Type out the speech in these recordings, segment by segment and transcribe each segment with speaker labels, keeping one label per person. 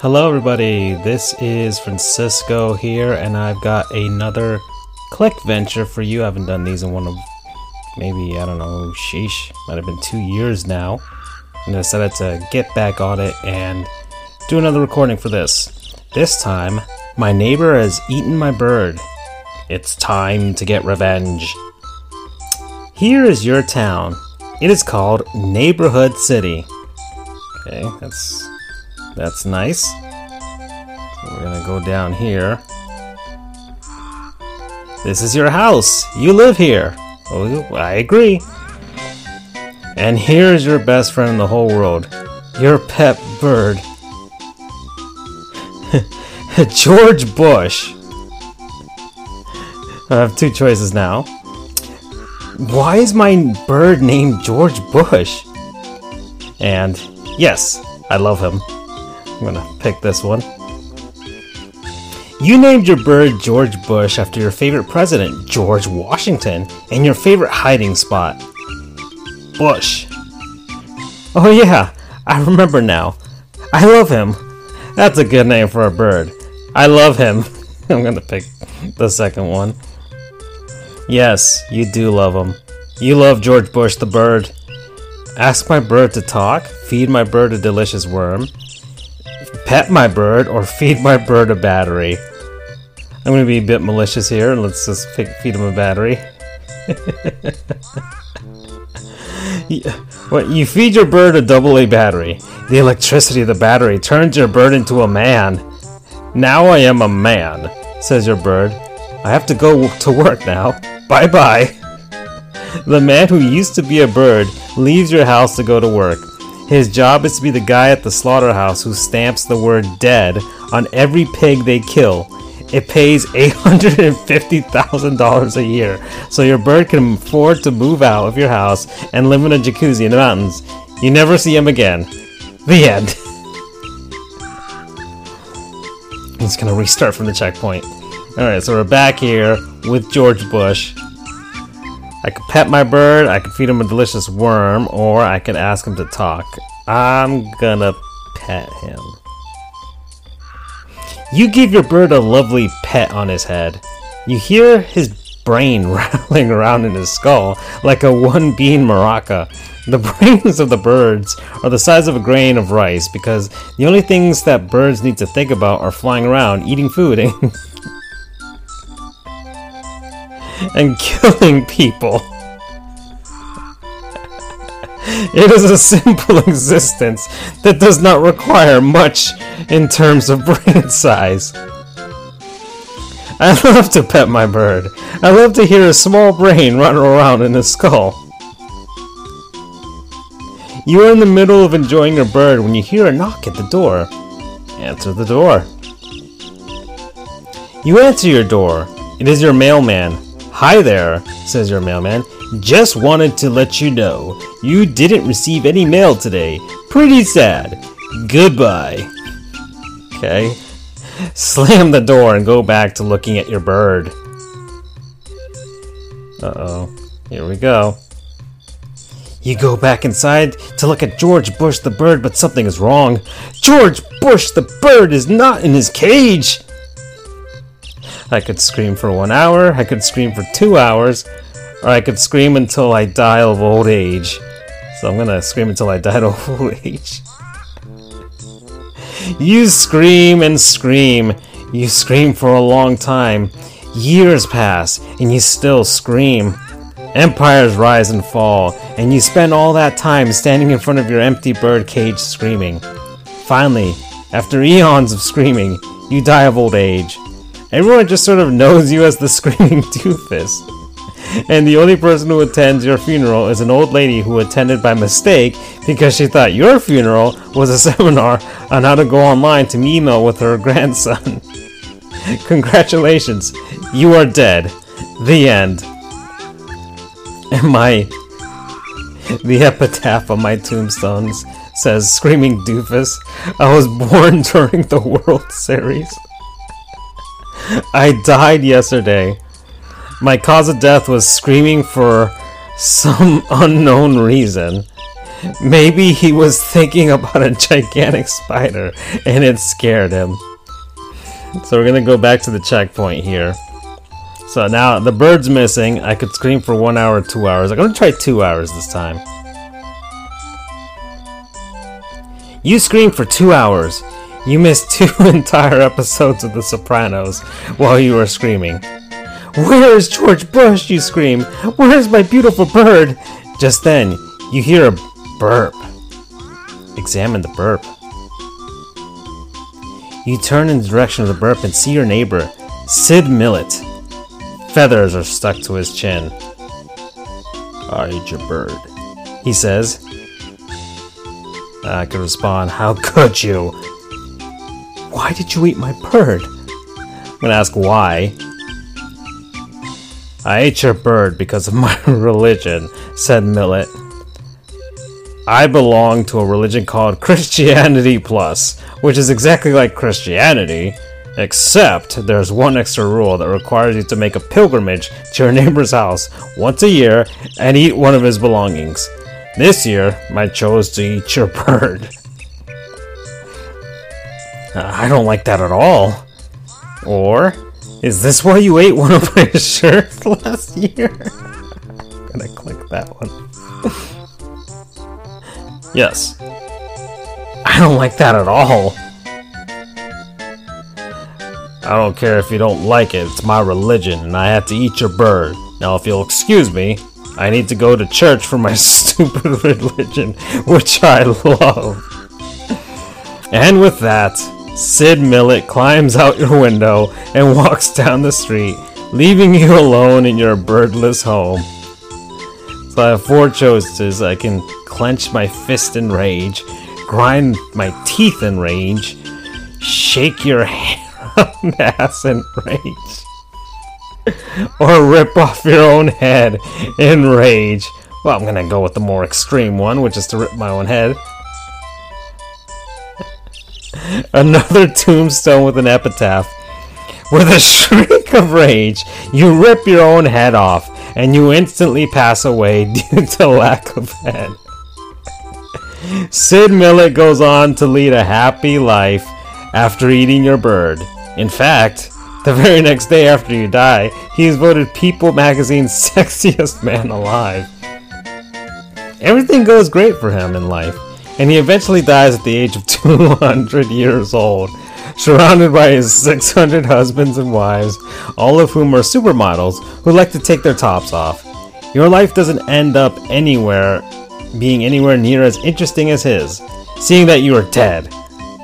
Speaker 1: Hello, everybody. This is Francisco here, and I've got another click venture for you. I haven't done these in one of maybe, I don't know, sheesh, might have been two years now. And I decided to get back on it and do another recording for this. This time, my neighbor has eaten my bird. It's time to get revenge. Here is your town. It is called Neighborhood City. Okay, that's that's nice. So we're gonna go down here. This is your house. You live here. Oh, I agree. And here is your best friend in the whole world. Your pet bird. George Bush. I have two choices now. Why is my bird named George Bush? And yes, I love him. I'm gonna pick this one. You named your bird George Bush after your favorite president, George Washington, and your favorite hiding spot, Bush. Oh, yeah, I remember now. I love him. That's a good name for a bird. I love him. I'm gonna pick the second one. Yes, you do love him. You love George Bush the bird. Ask my bird to talk, feed my bird a delicious worm, pet my bird, or feed my bird a battery. I'm going to be a bit malicious here let's just feed him a battery. What you feed your bird a AA battery. The electricity of the battery turns your bird into a man. Now I am a man, says your bird. I have to go to work now. Bye bye. The man who used to be a bird leaves your house to go to work. His job is to be the guy at the slaughterhouse who stamps the word dead on every pig they kill. It pays $850,000 a year, so your bird can afford to move out of your house and live in a jacuzzi in the mountains. You never see him again. The end. I'm just gonna restart from the checkpoint. Alright, so we're back here with George Bush. I could pet my bird, I could feed him a delicious worm, or I could ask him to talk. I'm gonna pet him. You give your bird a lovely pet on his head. You hear his brain rattling around in his skull like a one bean maraca. The brains of the birds are the size of a grain of rice because the only things that birds need to think about are flying around, eating food, and, and killing people. It is a simple existence that does not require much in terms of brain size. I love to pet my bird. I love to hear a small brain run around in his skull. You are in the middle of enjoying your bird when you hear a knock at the door. Answer the door. You answer your door. It is your mailman. Hi there, says your mailman. Just wanted to let you know you didn't receive any mail today. Pretty sad. Goodbye. Okay. Slam the door and go back to looking at your bird. Uh oh. Here we go. You go back inside to look at George Bush the bird, but something is wrong. George Bush the bird is not in his cage! I could scream for one hour, I could scream for two hours, or I could scream until I die of old age. So I'm gonna scream until I die of old age. You scream and scream. You scream for a long time. Years pass, and you still scream. Empires rise and fall, and you spend all that time standing in front of your empty bird cage screaming. Finally, after eons of screaming, you die of old age. Everyone just sort of knows you as the screaming doofus. And the only person who attends your funeral is an old lady who attended by mistake because she thought your funeral was a seminar on how to go online to email with her grandson. Congratulations, you are dead. The end. And my. The epitaph on my tombstones says, Screaming doofus, I was born during the World Series. I died yesterday. My cause of death was screaming for some unknown reason. Maybe he was thinking about a gigantic spider and it scared him. So we're gonna go back to the checkpoint here. So now the bird's missing. I could scream for one hour, two hours. I'm gonna try two hours this time. You screamed for two hours. You missed two entire episodes of The Sopranos while you were screaming. Where is George Bush? You scream. Where is my beautiful bird? Just then, you hear a burp. Examine the burp. You turn in the direction of the burp and see your neighbor, Sid Millet. Feathers are stuck to his chin. I ate your bird, he says. I could respond, How could you? Why did you eat my bird? I'm gonna ask why. I ate your bird because of my religion, said Millet. I belong to a religion called Christianity Plus, which is exactly like Christianity, except there's one extra rule that requires you to make a pilgrimage to your neighbor's house once a year and eat one of his belongings. This year, I chose to eat your bird. I don't like that at all. Or, is this why you ate one of my shirts last year? I'm gonna click that one. yes. I don't like that at all. I don't care if you don't like it, it's my religion, and I have to eat your bird. Now, if you'll excuse me, I need to go to church for my stupid religion, which I love. And with that, Sid Millet climbs out your window and walks down the street, leaving you alone in your birdless home. So I have four choices. I can clench my fist in rage, grind my teeth in rage, shake your ass in rage, or rip off your own head in rage. Well, I'm gonna go with the more extreme one, which is to rip my own head. Another tombstone with an epitaph. With a shriek of rage, you rip your own head off, and you instantly pass away due to lack of head. Sid Millet goes on to lead a happy life after eating your bird. In fact, the very next day after you die, he is voted People magazine's sexiest man alive. Everything goes great for him in life and he eventually dies at the age of 200 years old, surrounded by his 600 husbands and wives, all of whom are supermodels who like to take their tops off. Your life doesn't end up anywhere being anywhere near as interesting as his, seeing that you are dead.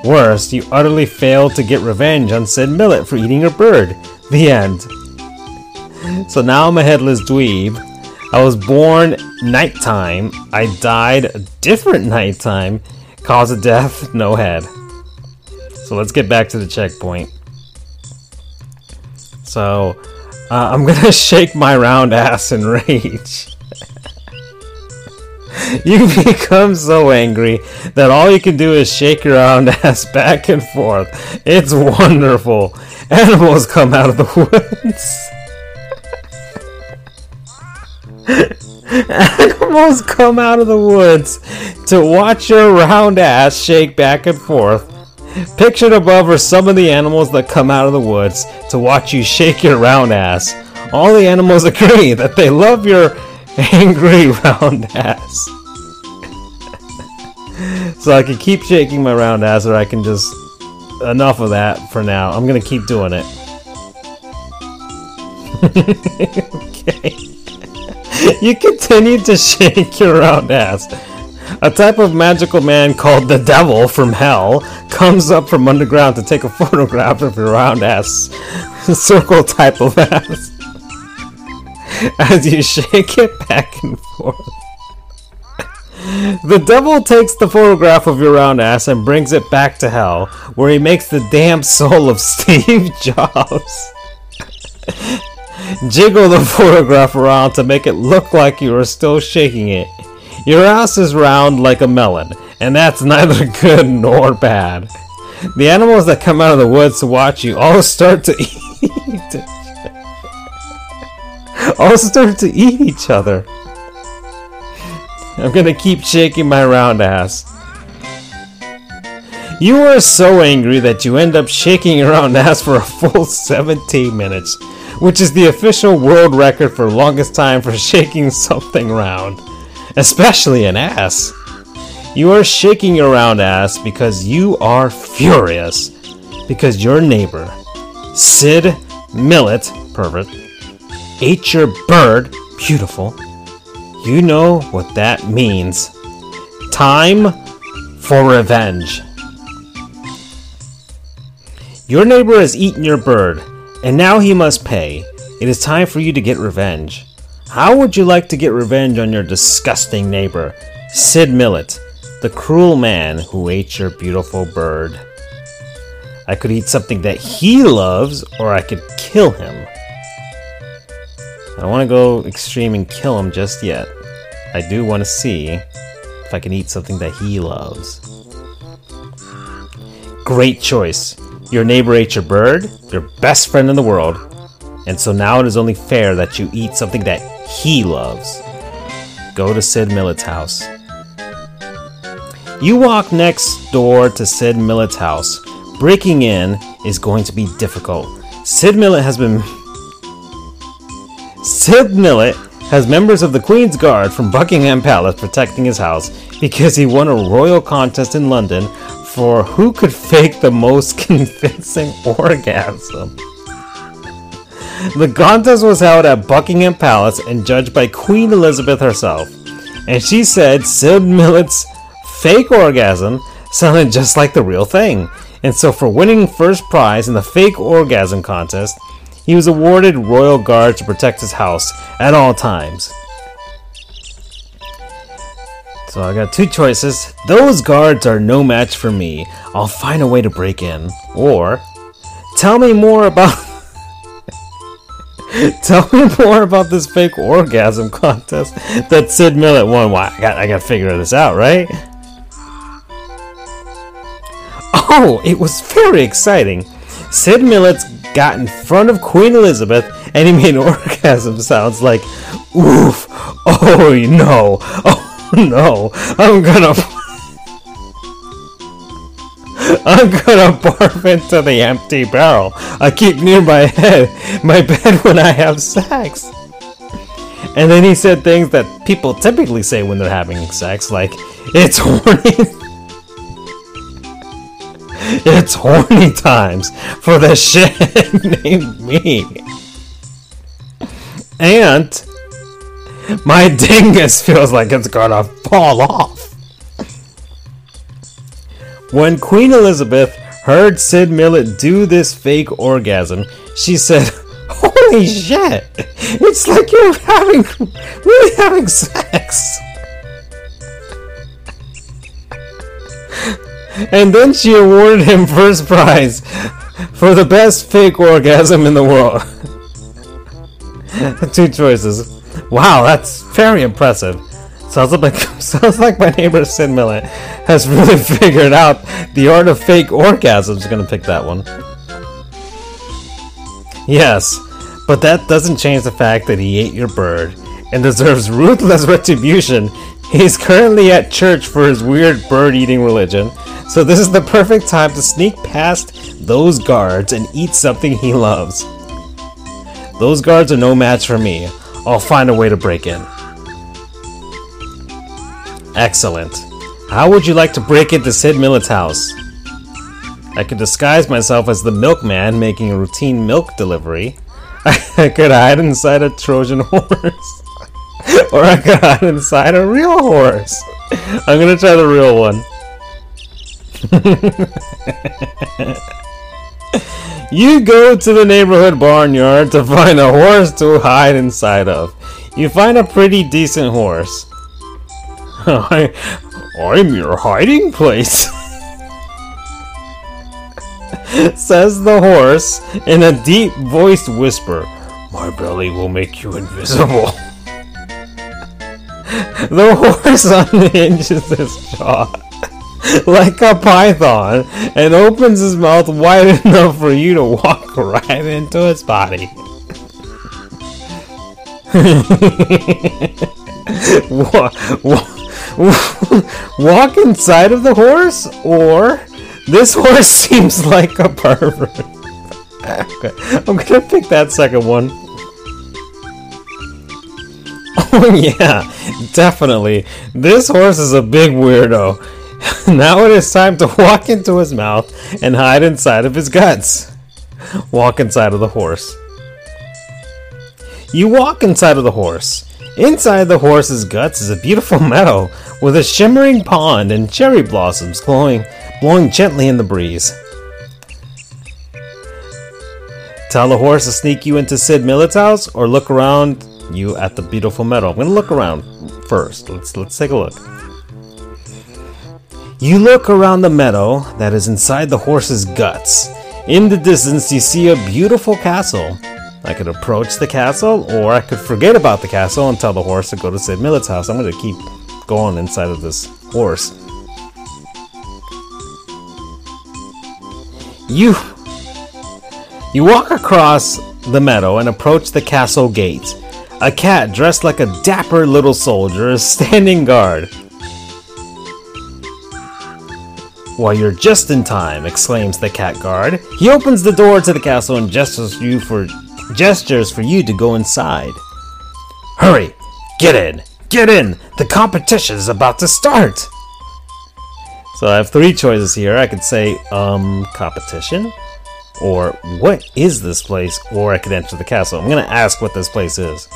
Speaker 1: Worse, you utterly failed to get revenge on Sid Millet for eating your bird. The end. So now I'm a headless dweeb I was born nighttime. I died a different nighttime. Cause of death, no head. So let's get back to the checkpoint. So, uh, I'm gonna shake my round ass in rage. you become so angry that all you can do is shake your round ass back and forth. It's wonderful. Animals come out of the woods. Animals come out of the woods to watch your round ass shake back and forth. Pictured above are some of the animals that come out of the woods to watch you shake your round ass. All the animals agree that they love your angry round ass. so I can keep shaking my round ass, or I can just. Enough of that for now. I'm gonna keep doing it. okay you continue to shake your round ass. A type of magical man called the Devil from Hell comes up from underground to take a photograph of your round ass. Circle type of ass. As you shake it back and forth. The devil takes the photograph of your round ass and brings it back to hell, where he makes the damn soul of Steve Jobs Jiggle the photograph around to make it look like you are still shaking it. Your ass is round like a melon, and that's neither good nor bad. The animals that come out of the woods to watch you all start to eat. all start to eat each other. I'm gonna keep shaking my round ass. You are so angry that you end up shaking your round ass for a full 17 minutes, which is the official world record for longest time for shaking something round, especially an ass. You are shaking your round ass because you are furious because your neighbor, Sid Millet, pervert, ate your bird, beautiful. You know what that means. Time for revenge. Your neighbor has eaten your bird, and now he must pay. It is time for you to get revenge. How would you like to get revenge on your disgusting neighbor, Sid Millet, the cruel man who ate your beautiful bird? I could eat something that he loves, or I could kill him. I don't want to go extreme and kill him just yet. I do want to see if I can eat something that he loves. Great choice. Your neighbor ate your bird, your best friend in the world, and so now it is only fair that you eat something that he loves. Go to Sid Millet's house. You walk next door to Sid Millet's house. Breaking in is going to be difficult. Sid Millet has been. Sid Millet has members of the Queen's Guard from Buckingham Palace protecting his house because he won a royal contest in London for who could fake the most convincing orgasm. The contest was held at Buckingham Palace and judged by Queen Elizabeth herself. And she said Sid Millet's fake orgasm sounded just like the real thing. And so, for winning first prize in the fake orgasm contest, he was awarded Royal Guard to protect his house at all times. So I got two choices. Those guards are no match for me. I'll find a way to break in. Or, tell me more about. tell me more about this fake orgasm contest that Sid Millet won. Why? I got, I got to figure this out, right? Oh, it was very exciting. Sid Millet got in front of Queen Elizabeth and he made orgasm sounds like, oof, oh no, oh no, I'm gonna. I'm gonna barf into the empty barrel I keep near my head, my bed when I have sex. And then he said things that people typically say when they're having sex, like, it's horny. It's horny times for the shit named me. And my dingus feels like it's gonna fall off. When Queen Elizabeth heard Sid Millet do this fake orgasm, she said, Holy shit! It's like you're having really having sex. and then she awarded him first prize for the best fake orgasm in the world. Two choices. Wow, that's very impressive. Sounds like sounds like my neighbor Sid Millet has really figured out the art of fake orgasms. Gonna pick that one. Yes, but that doesn't change the fact that he ate your bird and deserves ruthless retribution. He's currently at church for his weird bird eating religion so this is the perfect time to sneak past those guards and eat something he loves. Those guards are no match for me. I'll find a way to break in. Excellent. How would you like to break into Sid Millet's house? I could disguise myself as the milkman making a routine milk delivery. I could hide inside a Trojan horse. or I could hide inside a real horse. I'm gonna try the real one. you go to the neighborhood barnyard to find a horse to hide inside of. You find a pretty decent horse. I, I'm your hiding place. Says the horse in a deep voiced whisper. My belly will make you invisible. the horse unhinges his jaw like a python and opens his mouth wide enough for you to walk right into its body. walk inside of the horse, or this horse seems like a pervert. I'm gonna pick that second one. Oh yeah, definitely. This horse is a big weirdo. now it is time to walk into his mouth and hide inside of his guts. Walk inside of the horse. You walk inside of the horse. Inside the horse's guts is a beautiful meadow with a shimmering pond and cherry blossoms glowing, blowing gently in the breeze. Tell the horse to sneak you into Sid Millet's house or look around you at the beautiful meadow. I'm gonna look around first. Let's let's take a look. You look around the meadow that is inside the horse's guts. In the distance, you see a beautiful castle. I could approach the castle, or I could forget about the castle and tell the horse to go to Sid Millet's house. I'm going to keep going inside of this horse. You you walk across the meadow and approach the castle gate. A cat dressed like a dapper little soldier is standing guard. Why, you're just in time, exclaims the cat guard. He opens the door to the castle and gestures you for gestures for you to go inside. Hurry! Get in! Get in! The competition is about to start! So I have three choices here. I could say, um, competition, or what is this place, or I could enter the castle. I'm gonna ask what this place is.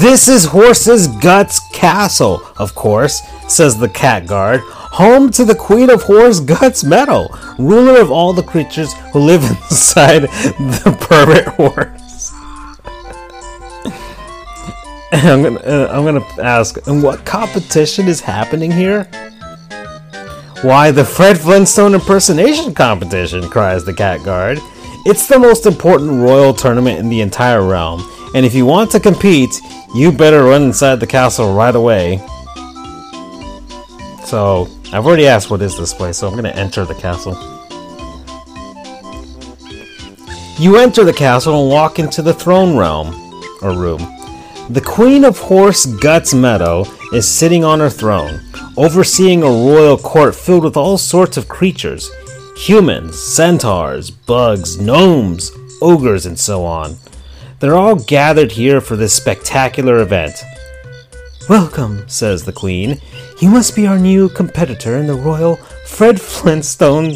Speaker 1: This is Horse's Guts Castle, of course, says the cat guard, home to the Queen of Horse Guts Meadow, ruler of all the creatures who live inside the pervert horse. I'm gonna, uh, I'm gonna ask, and what competition is happening here? Why, the Fred Flintstone impersonation competition, cries the cat guard. It's the most important royal tournament in the entire realm, and if you want to compete, you better run inside the castle right away. So, I've already asked what is this place, so I'm going to enter the castle. You enter the castle and walk into the throne realm, or room. The Queen of Horse Guts Meadow is sitting on her throne, overseeing a royal court filled with all sorts of creatures humans, centaurs, bugs, gnomes, ogres, and so on. They're all gathered here for this spectacular event. Welcome, says the Queen. You must be our new competitor in the Royal Fred Flintstone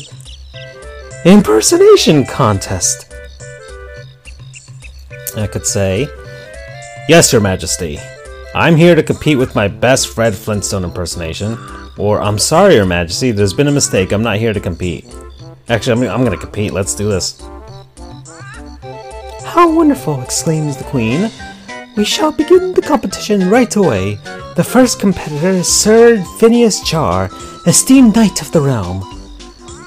Speaker 1: Impersonation Contest. I could say, Yes, Your Majesty. I'm here to compete with my best Fred Flintstone impersonation. Or, I'm sorry, Your Majesty, there's been a mistake. I'm not here to compete. Actually, I'm, I'm gonna compete. Let's do this. How wonderful! exclaims the Queen. We shall begin the competition right away. The first competitor is Sir Phineas Jar, esteemed knight of the realm.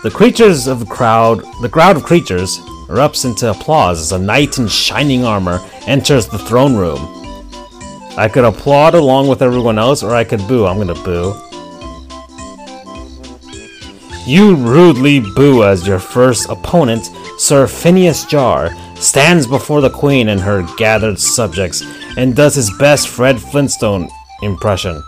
Speaker 1: The creatures of the crowd, the crowd of creatures, erupts into applause as a knight in shining armor enters the throne room. I could applaud along with everyone else, or I could boo. I'm gonna boo. You rudely boo as your first opponent, Sir Phineas Jar, stands before the Queen and her gathered subjects and does his best Fred Flintstone impression.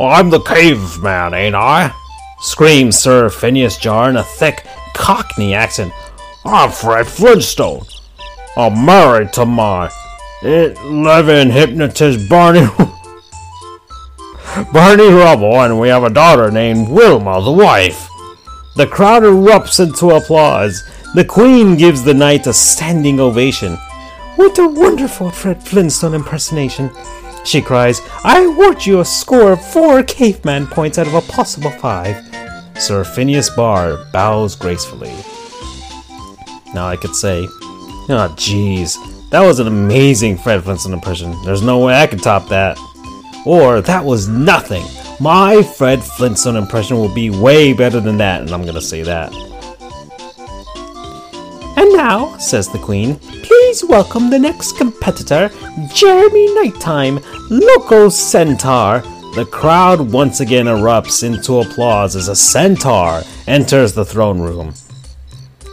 Speaker 1: I'm the caveman, ain't I? screams Sir Phineas Jar in a thick Cockney accent. I'm Fred Flintstone. I'm married to my living hypnotist Barney Barney Rubble, and we have a daughter named Wilma, the wife. The crowd erupts into applause. The Queen gives the knight a standing ovation. What a wonderful Fred Flintstone impersonation! She cries, I award you a score of four caveman points out of a possible five. Sir Phineas Barr bows gracefully. Now I could say, ah, oh jeez, that was an amazing Fred Flintstone impression. There's no way I could top that. Or that was nothing. My Fred Flintstone impression will be way better than that, and I'm gonna say that. And now, says the Queen, please welcome the next competitor, Jeremy Nighttime, local centaur. The crowd once again erupts into applause as a centaur enters the throne room.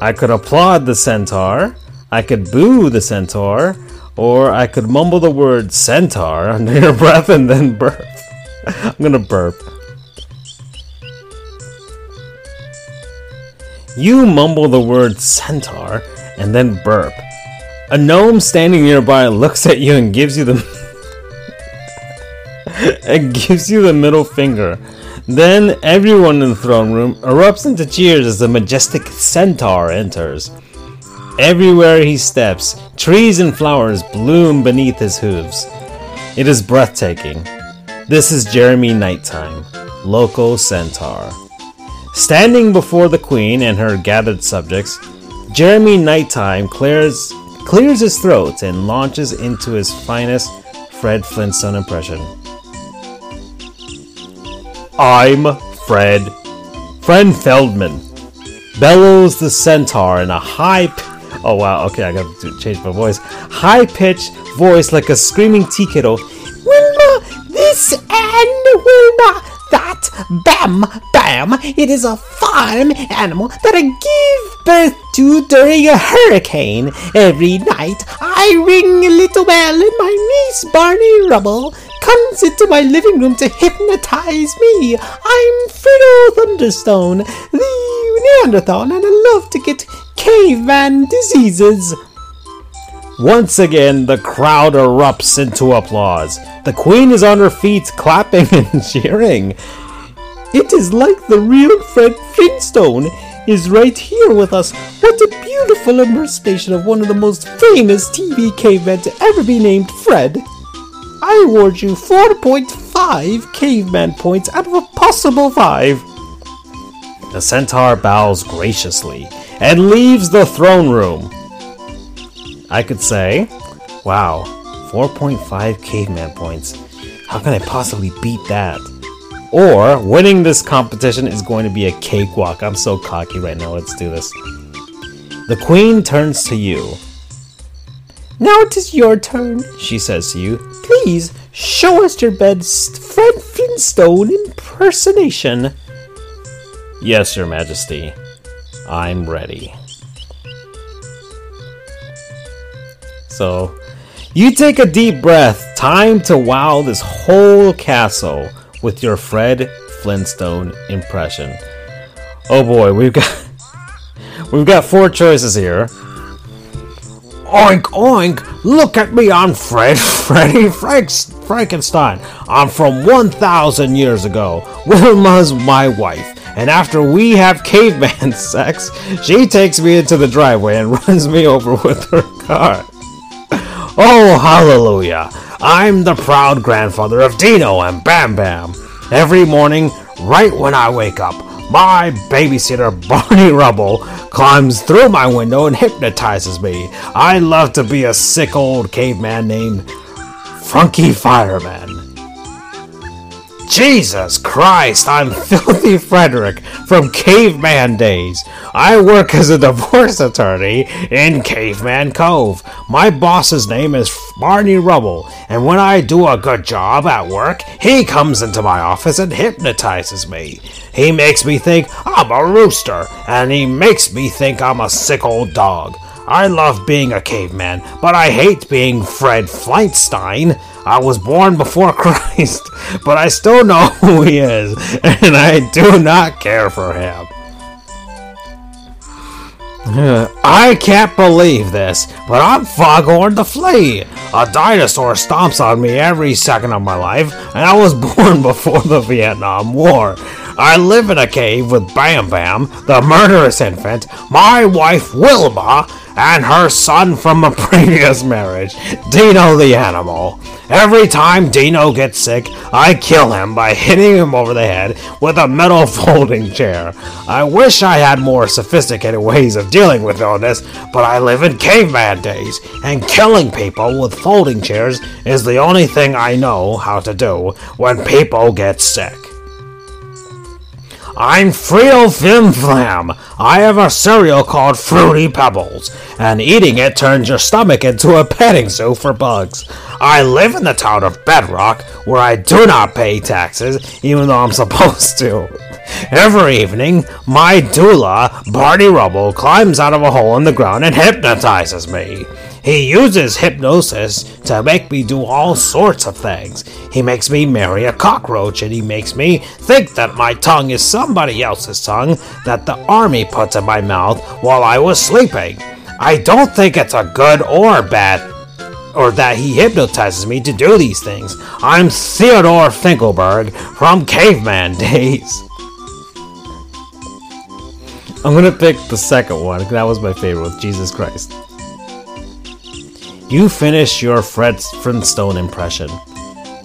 Speaker 1: I could applaud the centaur, I could boo the centaur, Or I could mumble the word centaur under your breath and then burp. I'm gonna burp. You mumble the word centaur and then burp. A gnome standing nearby looks at you and gives you the and gives you the middle finger. Then everyone in the throne room erupts into cheers as the majestic centaur enters. Everywhere he steps, trees and flowers bloom beneath his hooves. It is breathtaking. This is Jeremy Nighttime, Loco Centaur. Standing before the queen and her gathered subjects, Jeremy Nighttime clears clears his throat and launches into his finest Fred Flintstone impression. I'm Fred. Fred Feldman. Bellows the centaur in a high. Oh wow, okay, I gotta change my voice. High pitched voice like a screaming tea kettle.
Speaker 2: Wilma, this and Wilma, that, bam, bam. It is a farm animal that I give birth to during a hurricane. Every night I ring a little bell and my niece Barney Rubble comes into my living room to hypnotize me. I'm Fiddle Thunderstone, the Neanderthal, and I love to get caveman diseases.
Speaker 1: Once again, the crowd erupts into applause. The queen is on her feet, clapping and cheering.
Speaker 2: It is like the real Fred Flintstone is right here with us. What a beautiful impersonation of one of the most famous TV cavemen to ever be named Fred. I award you 4.5 caveman points out of a possible 5.
Speaker 1: The centaur bows graciously and leaves the throne room. I could say, wow, 4.5 caveman points. How can I possibly beat that? Or winning this competition is going to be a cakewalk. I'm so cocky right now. Let's do this. The queen turns to you.
Speaker 2: Now it is your turn, she says to you. Please show us your best Fred Flintstone impersonation.
Speaker 1: Yes, your majesty. I'm ready. So, you take a deep breath. Time to wow this whole castle with your Fred Flintstone impression. Oh boy, we've got we've got four choices here.
Speaker 3: Oink oink! Look at me, I'm Fred Freddy Frankenstein. I'm from 1,000 years ago. Wilma's my wife. And after we have caveman sex, she takes me into the driveway and runs me over with her car. Oh, hallelujah! I'm the proud grandfather of Dino and Bam Bam. Every morning, right when I wake up, my babysitter Barney Rubble climbs through my window and hypnotizes me. I love to be a sick old caveman named Funky Fireman. Jesus Christ, I'm Filthy Frederick from Caveman Days. I work as a divorce attorney in Caveman Cove. My boss's name is Barney Rubble, and when I do a good job at work, he comes into my office and hypnotizes me. He makes me think I'm a rooster, and he makes me think I'm a sick old dog. I love being a caveman, but I hate being Fred Flintstein. I was born before Christ, but I still know who he is, and I do not care for him. I can't believe this, but I'm Foghorn the Flea. A dinosaur stomps on me every second of my life, and I was born before the Vietnam War. I live in a cave with Bam Bam, the murderous infant, my wife Wilma, and her son from a previous marriage, Dino the animal. Every time Dino gets sick, I kill him by hitting him over the head with a metal folding chair. I wish I had more sophisticated ways of dealing with illness, but I live in caveman days, and killing people with folding chairs is the only thing I know how to do when people get sick. I'm Frito Flim Flam. I have a cereal called Fruity Pebbles, and eating it turns your stomach into a petting zoo for bugs. I live in the town of Bedrock, where I do not pay taxes, even though I'm supposed to. Every evening, my doula, Barney Rubble, climbs out of a hole in the ground and hypnotizes me. He uses hypnosis to make me do all sorts of things. He makes me marry a cockroach and he makes me think that my tongue is somebody else's tongue that the army puts in my mouth while I was sleeping. I don't think it's a good or bad or that he hypnotizes me to do these things. I'm Theodore Finkelberg from caveman days.
Speaker 1: I'm gonna pick the second one. 'cause That was my favorite with Jesus Christ. You finish your Fred Flintstone impression.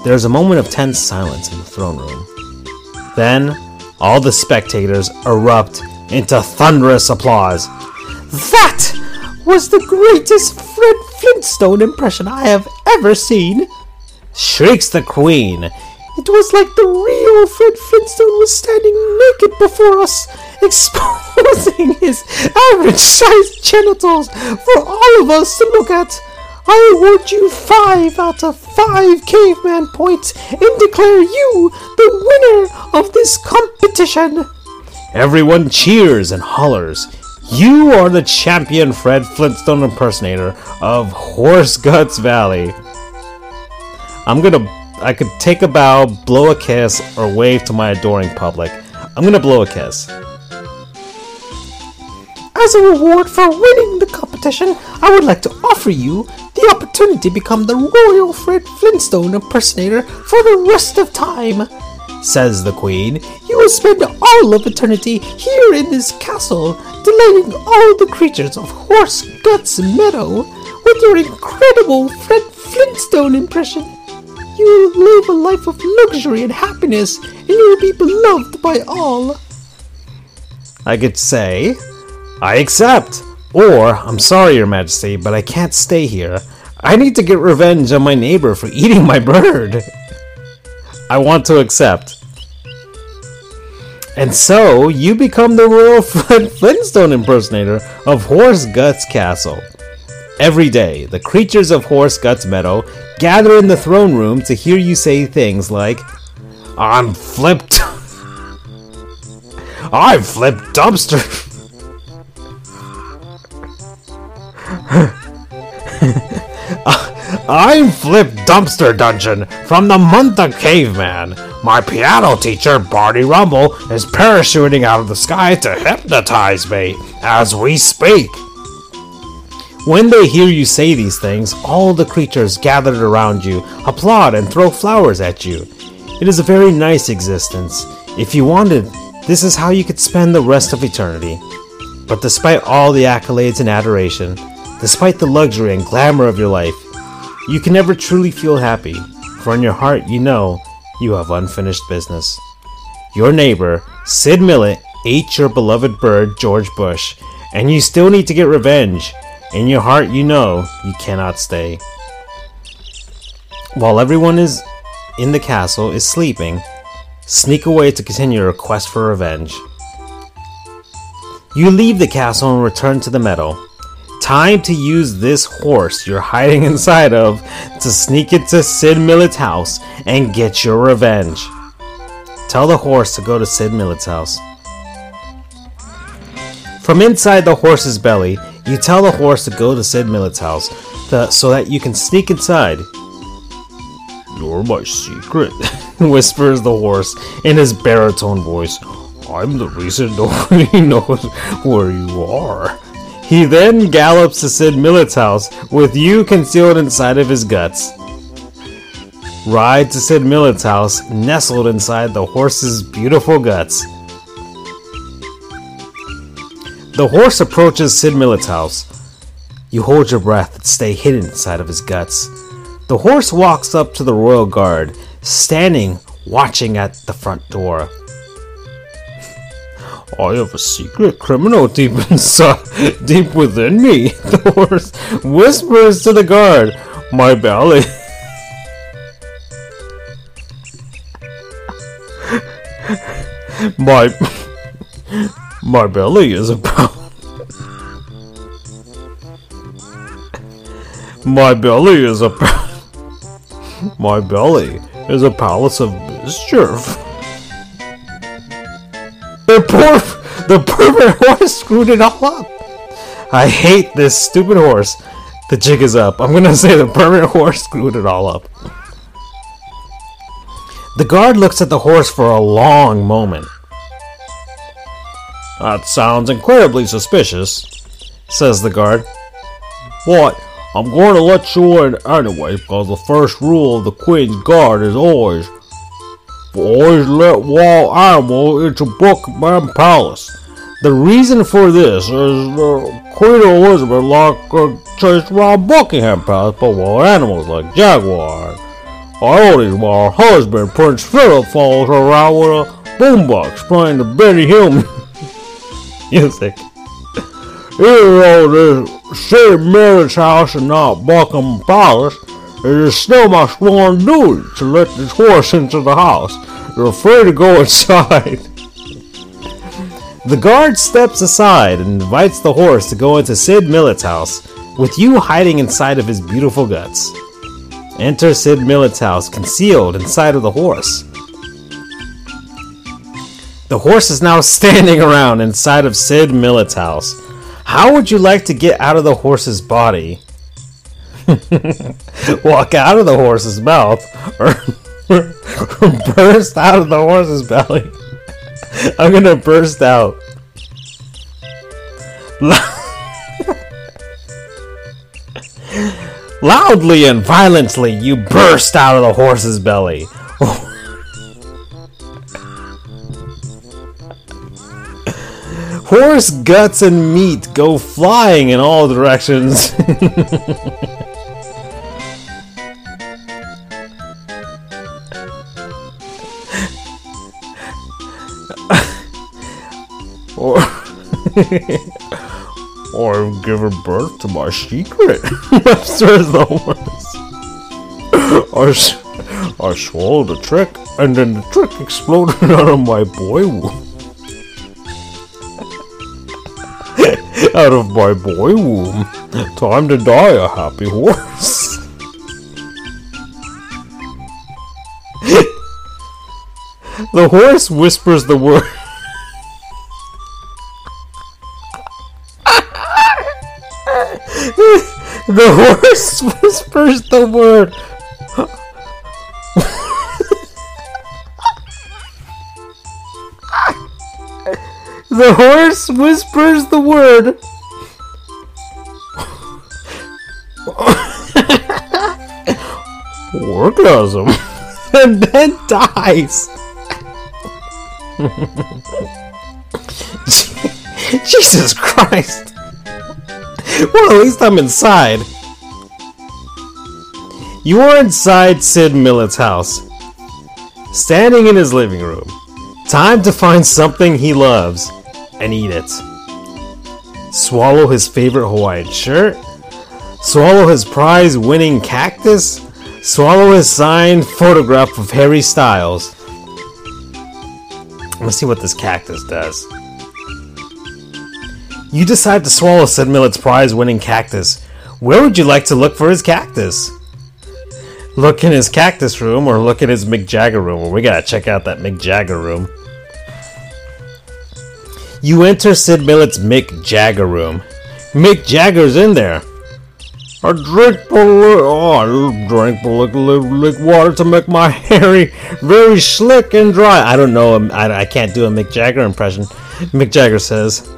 Speaker 1: There's a moment of tense silence in the throne room. Then, all the spectators erupt into thunderous applause.
Speaker 2: That was the greatest Fred Flintstone impression I have ever seen.
Speaker 1: Shrieks the Queen.
Speaker 2: It was like the real Fred Flintstone was standing naked before us, exposing his average sized genitals for all of us to look at. I award you five out of five caveman points and declare you the winner of this competition.
Speaker 1: Everyone cheers and hollers. You are the champion Fred Flintstone impersonator of Horse Guts Valley. I'm gonna. I could take a bow, blow a kiss, or wave to my adoring public. I'm gonna blow a kiss.
Speaker 2: As a reward for winning the competition, I would like to offer you the opportunity to become the Royal Fred Flintstone impersonator for the rest of time.
Speaker 1: Says the Queen.
Speaker 2: You will spend all of eternity here in this castle, delighting all the creatures of Horse Guts Meadow with your incredible Fred Flintstone impression. You will live a life of luxury and happiness, and you will be beloved by all.
Speaker 1: I could say, I accept. Or, I'm sorry, Your Majesty, but I can't stay here. I need to get revenge on my neighbor for eating my bird. I want to accept. And so, you become the Royal Flintstone impersonator of Horse Guts Castle. Every day, the creatures of Horse Guts Meadow gather in the throne room to hear you say things like, I'm flipped. I'm flipped dumpster. I'm Flip Dumpster Dungeon from the month of Caveman. My piano teacher, Barney Rumble, is parachuting out of the sky to hypnotize me as we speak. When they hear you say these things, all the creatures gathered around you applaud and throw flowers at you. It is a very nice existence. If you wanted, this is how you could spend the rest of eternity. But despite all the accolades and adoration, despite the luxury and glamour of your life, you can never truly feel happy, for in your heart you know you have unfinished business. Your neighbor, Sid Millet, ate your beloved bird, George Bush, and you still need to get revenge. In your heart you know you cannot stay. While everyone is in the castle is sleeping, sneak away to continue your quest for revenge. You leave the castle and return to the meadow. Time to use this horse you're hiding inside of to sneak into Sid Millet's house and get your revenge. Tell the horse to go to Sid Millet's house. From inside the horse's belly, you tell the horse to go to Sid Millet's house the, so that you can sneak inside. You're my secret, whispers the horse in his baritone voice. I'm the reason nobody knows where you are. He then gallops to Sid Millet's house with you concealed inside of his guts. Ride to Sid Millet's house, nestled inside the horse's beautiful guts. The horse approaches Sid Millet's house. You hold your breath and stay hidden inside of his guts. The horse walks up to the royal guard, standing watching at the front door. I have a secret criminal deep inside, deep within me. The horse whispers to the guard, "My belly." my my belly is about my belly is a my belly is a palace of mischief. The poor, the perfect horse screwed it all up. I hate this stupid horse. The jig is up. I'm gonna say the permanent horse screwed it all up. The guard looks at the horse for a long moment. That sounds incredibly suspicious, says the guard. What? I'm going to let you in anyway because the first rule of the Queen's Guard is always always let wild animals into Buckingham Palace. The reason for this is uh, Queen Elizabeth liked uh, chased around Buckingham Palace by wild animals like jaguars. Coyotes while her husband, Prince Philip, follows around with a boombox playing the Benny Hill music. Even though this Sid Millet's house and not Buckingham Palace, it is still my sworn duty to let this horse into the house. You're afraid to go inside. The guard steps aside and invites the horse to go into Sid Millet's house, with you hiding inside of his beautiful guts. Enter Sid Millet's house, concealed inside of the horse. The horse is now standing around inside of Sid Millet's house. How would you like to get out of the horse's body? Walk out of the horse's mouth or burst out of the horse's belly? I'm gonna burst out. Loudly and violently, you burst out of the horse's belly. Horse guts and meat go flying in all directions. or give birth to my secret. Says the horse. I, I swallowed the trick, and then the trick exploded out of my boy womb. out of my boy womb. Time to die, a happy horse. the horse whispers the word. The horse whispers the word. The horse whispers the word. Orgasm. and then dies. Jesus Christ. Well, at least I'm inside. You are inside Sid Millet's house, standing in his living room. Time to find something he loves and eat it. Swallow his favorite Hawaiian shirt. Swallow his prize winning cactus. Swallow his signed photograph of Harry Styles. Let's see what this cactus does. You decide to swallow Sid Millet's prize winning cactus. Where would you like to look for his cactus? Look in his cactus room or look in his Mick Jagger room. Well, we gotta check out that Mick Jagger room. You enter Sid Millet's Mick Jagger room. Mick Jagger's in there. I drink the oh, I drink the lick, water to make my hair very slick and dry. I don't know. Um, I, I can't do a Mick Jagger impression. Mick Jagger says,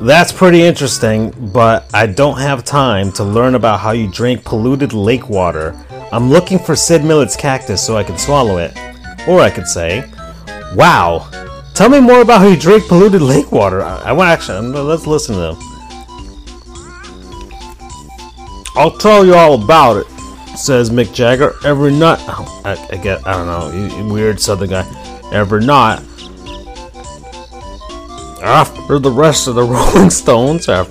Speaker 1: "That's pretty interesting, but I don't have time to learn about how you drink polluted lake water. I'm looking for Sid Millet's cactus so I can swallow it. Or I could say, Wow, tell me more about how you drink polluted lake water. I, want actually, let's listen to them. I'll tell you all about it, says Mick Jagger. Every night, oh, I, I get, I don't know, weird southern guy. Every night, after the rest of the Rolling Stones have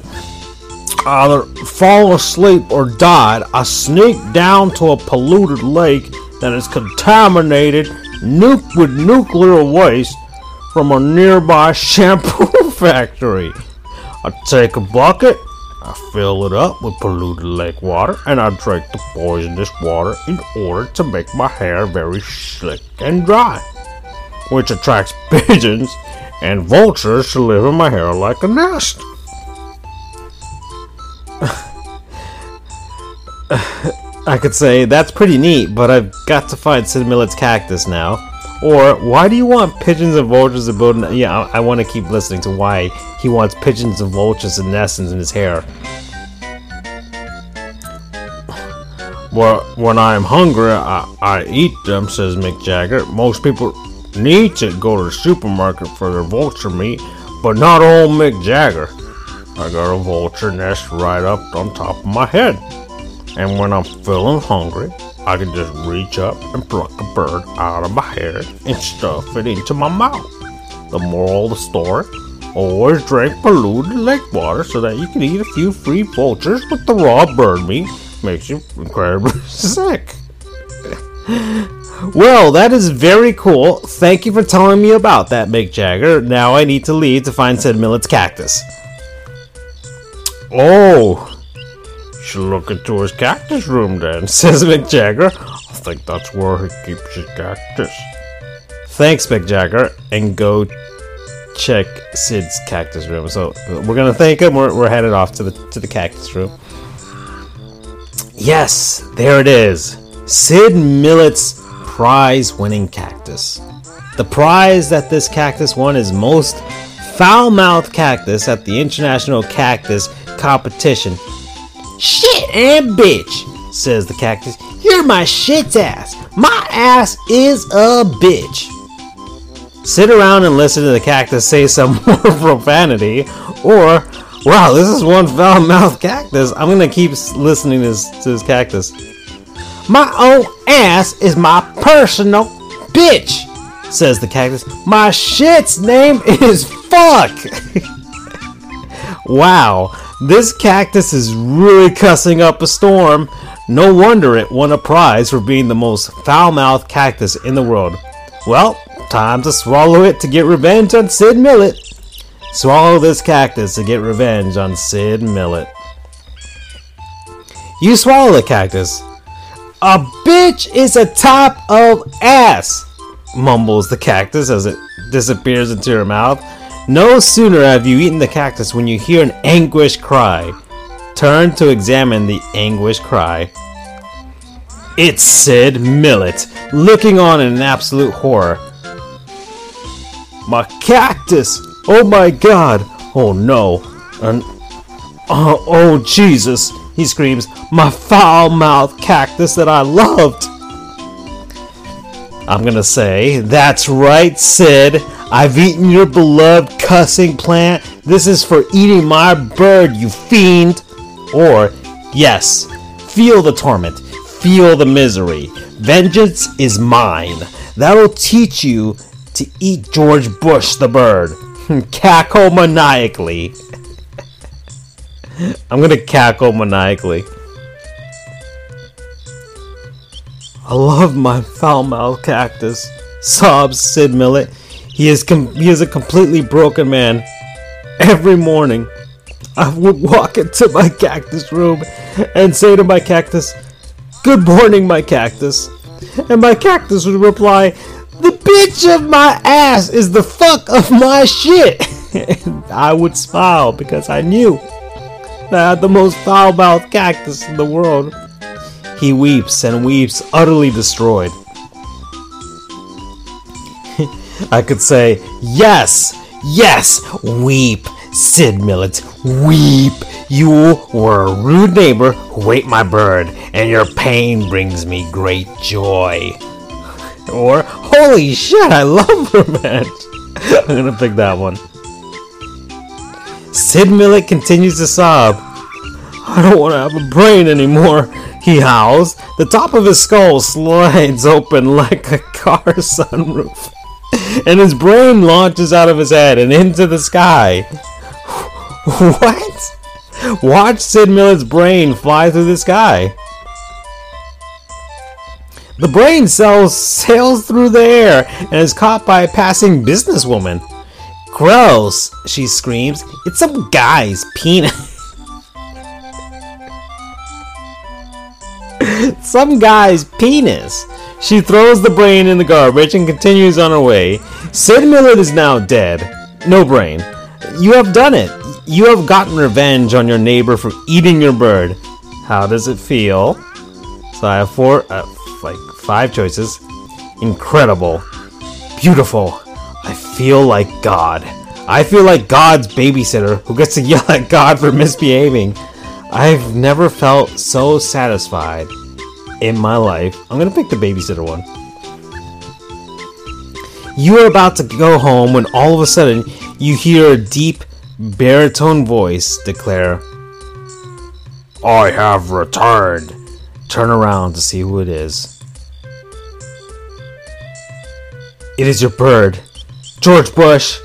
Speaker 1: either fallen asleep or died, I sneak down to a polluted lake that is contaminated nu- with nuclear waste from a nearby shampoo factory. I take a bucket, I fill it up with polluted lake water, and I drink the poisonous water in order to make my hair very slick and dry, which attracts pigeons and vultures to live in my hair like a nest. I could say, that's pretty neat, but I've got to find Sid Millet's cactus now. Or, why do you want pigeons and vultures to build... An- yeah, I, I want to keep listening to why he wants pigeons and vultures and nests in his hair.
Speaker 3: Well, when I'm hungry, I, I eat them, says Mick Jagger. Most people need to go to the supermarket for their vulture meat, but not old Mick Jagger. I got a vulture nest right up on top of my head. And when I'm feeling hungry, I can just reach up and pluck a bird out of my head and stuff it into my mouth. The moral of the story always drink polluted lake water so that you can eat a few free vultures with the raw bird meat. Makes you incredibly sick.
Speaker 1: Well, that is very cool. Thank you for telling me about that, Mick Jagger. Now I need to leave to find Sid Millet's cactus.
Speaker 3: Oh, should look into his cactus room then, says Mick Jagger. I think that's where he keeps his cactus.
Speaker 1: Thanks, Mick Jagger, and go check Sid's cactus room. So uh, we're gonna thank him. We're, we're headed off to the to the cactus room. Yes, there it is. Sid Millet's prize-winning cactus. The prize that this cactus won is most foul-mouthed cactus at the International Cactus Competition. Shit and bitch, says the cactus. You're my shit's ass. My ass is a bitch. Sit around and listen to the cactus say some more profanity, or wow, this is one foul-mouthed cactus. I'm gonna keep listening to this, to this cactus. My own ass is my personal bitch, says the cactus. My shit's name is fuck. wow, this cactus is really cussing up a storm. No wonder it won a prize for being the most foul-mouthed cactus in the world. Well, time to swallow it to get revenge on Sid Millet. Swallow this cactus to get revenge on Sid Millet. You swallow the cactus. A bitch is a top of ass, mumbles the cactus as it disappears into her mouth. No sooner have you eaten the cactus when you hear an anguished cry. Turn to examine the anguished cry. It's Sid Millet, looking on in absolute horror. My cactus! Oh my god! Oh no! And oh, oh Jesus! He screams, My foul mouthed cactus that I loved! I'm gonna say, That's right, Sid! I've eaten your beloved cussing plant. This is for eating my bird, you fiend! Or, yes, feel the torment, feel the misery. Vengeance is mine. That'll teach you to eat George Bush the bird. Cackle maniacally. I'm gonna cackle maniacally. I love my foul-mouthed cactus, sobs Sid Millet. He is com- he is a completely broken man. Every morning, I would walk into my cactus room and say to my cactus, "Good morning, my cactus," and my cactus would reply, "The bitch of my ass is the fuck of my shit." I would smile because I knew that had the most foul-mouthed cactus in the world. He weeps and weeps, utterly destroyed. I could say, Yes, yes, weep, Sid Millet, weep. You were a rude neighbor who ate my bird, and your pain brings me great joy. Or, Holy shit, I love revenge. I'm gonna pick that one. Sid Millet continues to sob. I don't want to have a brain anymore, he howls. The top of his skull slides open like a car sunroof, and his brain launches out of his head and into the sky. What? Watch Sid Millet's brain fly through the sky. The brain cell sails through the air and is caught by a passing businesswoman. Gross, she screams. It's some guy's penis. some guy's penis. She throws the brain in the garbage and continues on her way. Sid Millet is now dead. No brain. You have done it. You have gotten revenge on your neighbor for eating your bird. How does it feel? So I have four, uh, like five choices. Incredible. Beautiful. Feel like God. I feel like God's babysitter who gets to yell at God for misbehaving. I've never felt so satisfied in my life. I'm gonna pick the babysitter one. You are about to go home when all of a sudden you hear a deep baritone voice declare, I have returned. Turn around to see who it is. It is your bird, George Bush,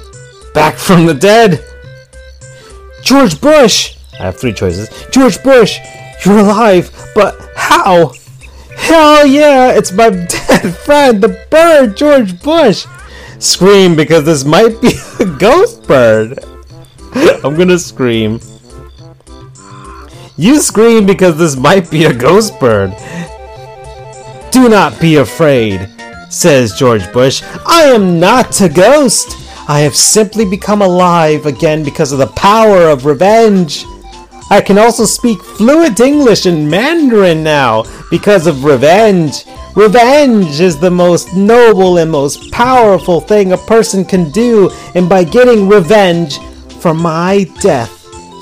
Speaker 1: back from the dead. George Bush! I have three choices. George Bush, you're alive, but how? Hell yeah, it's my dead friend, the bird, George Bush! Scream because this might be a ghost bird. I'm gonna scream. You scream because this might be a ghost bird. Do not be afraid, says George Bush. I am not a ghost. I have simply become alive again because of the power of revenge. I can also speak fluent English and Mandarin now because of revenge. Revenge is the most noble and most powerful thing a person can do, and by getting revenge for my death,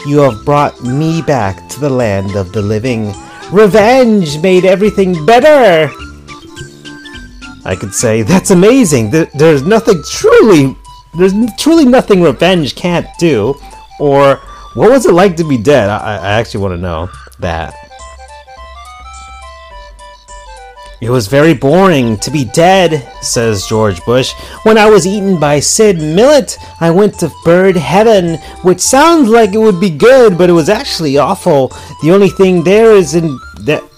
Speaker 1: you have brought me back to the land of the living. Revenge made everything better. I could say, that's amazing. There's nothing truly, there's truly nothing revenge can't do. Or, what was it like to be dead? I, I actually want to know that. It was very boring to be dead, says George Bush. When I was eaten by Sid Millet, I went to bird heaven, which sounds like it would be good, but it was actually awful. The only thing there is in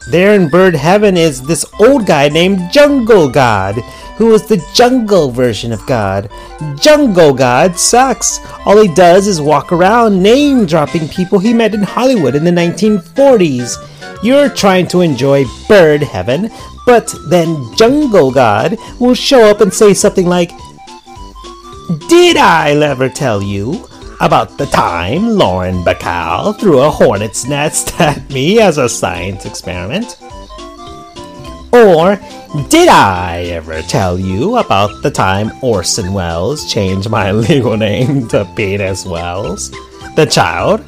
Speaker 1: there in bird heaven is this old guy named Jungle God, who is the jungle version of God. Jungle God sucks. All he does is walk around name dropping people he met in Hollywood in the 1940s. You're trying to enjoy bird heaven, but then Jungle God will show up and say something like, Did I ever tell you about the time Lauren Bacall threw a hornet's nest at me as a science experiment? Or did I ever tell you about the time Orson Welles changed my legal name to Penis Wells, the child,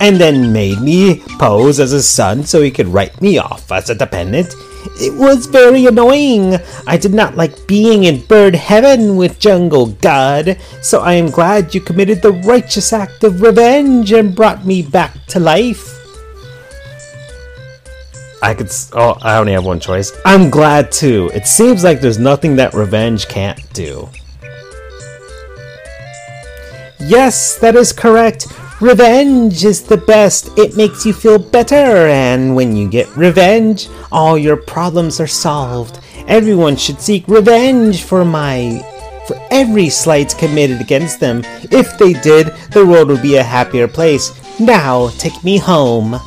Speaker 1: and then made me pose as his son so he could write me off as a dependent it was very annoying. I did not like being in bird heaven with Jungle God, so I am glad you committed the righteous act of revenge and brought me back to life. I could. Oh, I only have one choice. I'm glad too. It seems like there's nothing that revenge can't do. Yes, that is correct. Revenge is the best. It makes you feel better, and when you get revenge, all your problems are solved. Everyone should seek revenge for my for every slight committed against them. If they did, the world would be a happier place. Now, take me home.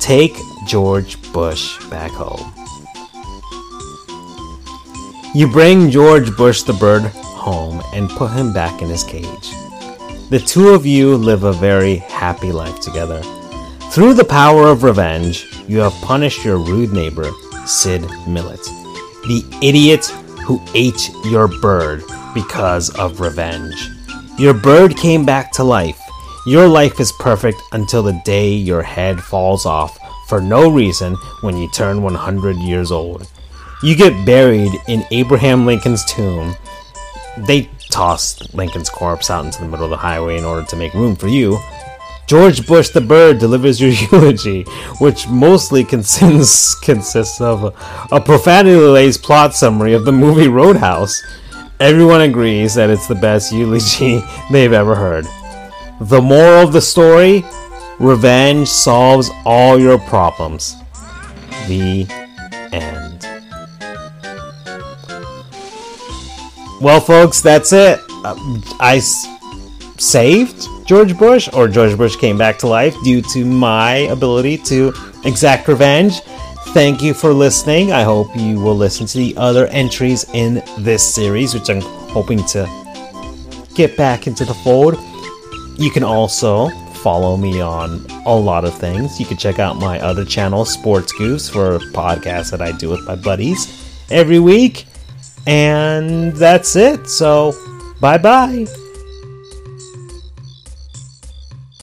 Speaker 1: Take George Bush back home. You bring George Bush the bird home and put him back in his cage. The two of you live a very happy life together. Through the power of revenge, you have punished your rude neighbor, Sid Millet, the idiot who ate your bird because of revenge. Your bird came back to life. Your life is perfect until the day your head falls off for no reason when you turn 100 years old. You get buried in Abraham Lincoln's tomb. They tossed Lincoln's corpse out into the middle of the highway in order to make room for you. George Bush the Bird delivers your eulogy, which mostly consists, consists of a, a profanity-laced plot summary of the movie Roadhouse. Everyone agrees that it's the best eulogy they've ever heard. The moral of the story revenge solves all your problems. The end. Well, folks, that's it. Uh, I saved George Bush, or George Bush came back to life due to my ability to exact revenge. Thank you for listening. I hope you will listen to the other entries in this series, which I'm hoping to get back into the fold. You can also follow me on a lot of things. You can check out my other channel, Sports Goofs, for a podcast that I do with my buddies every week. And that's it. So, bye bye.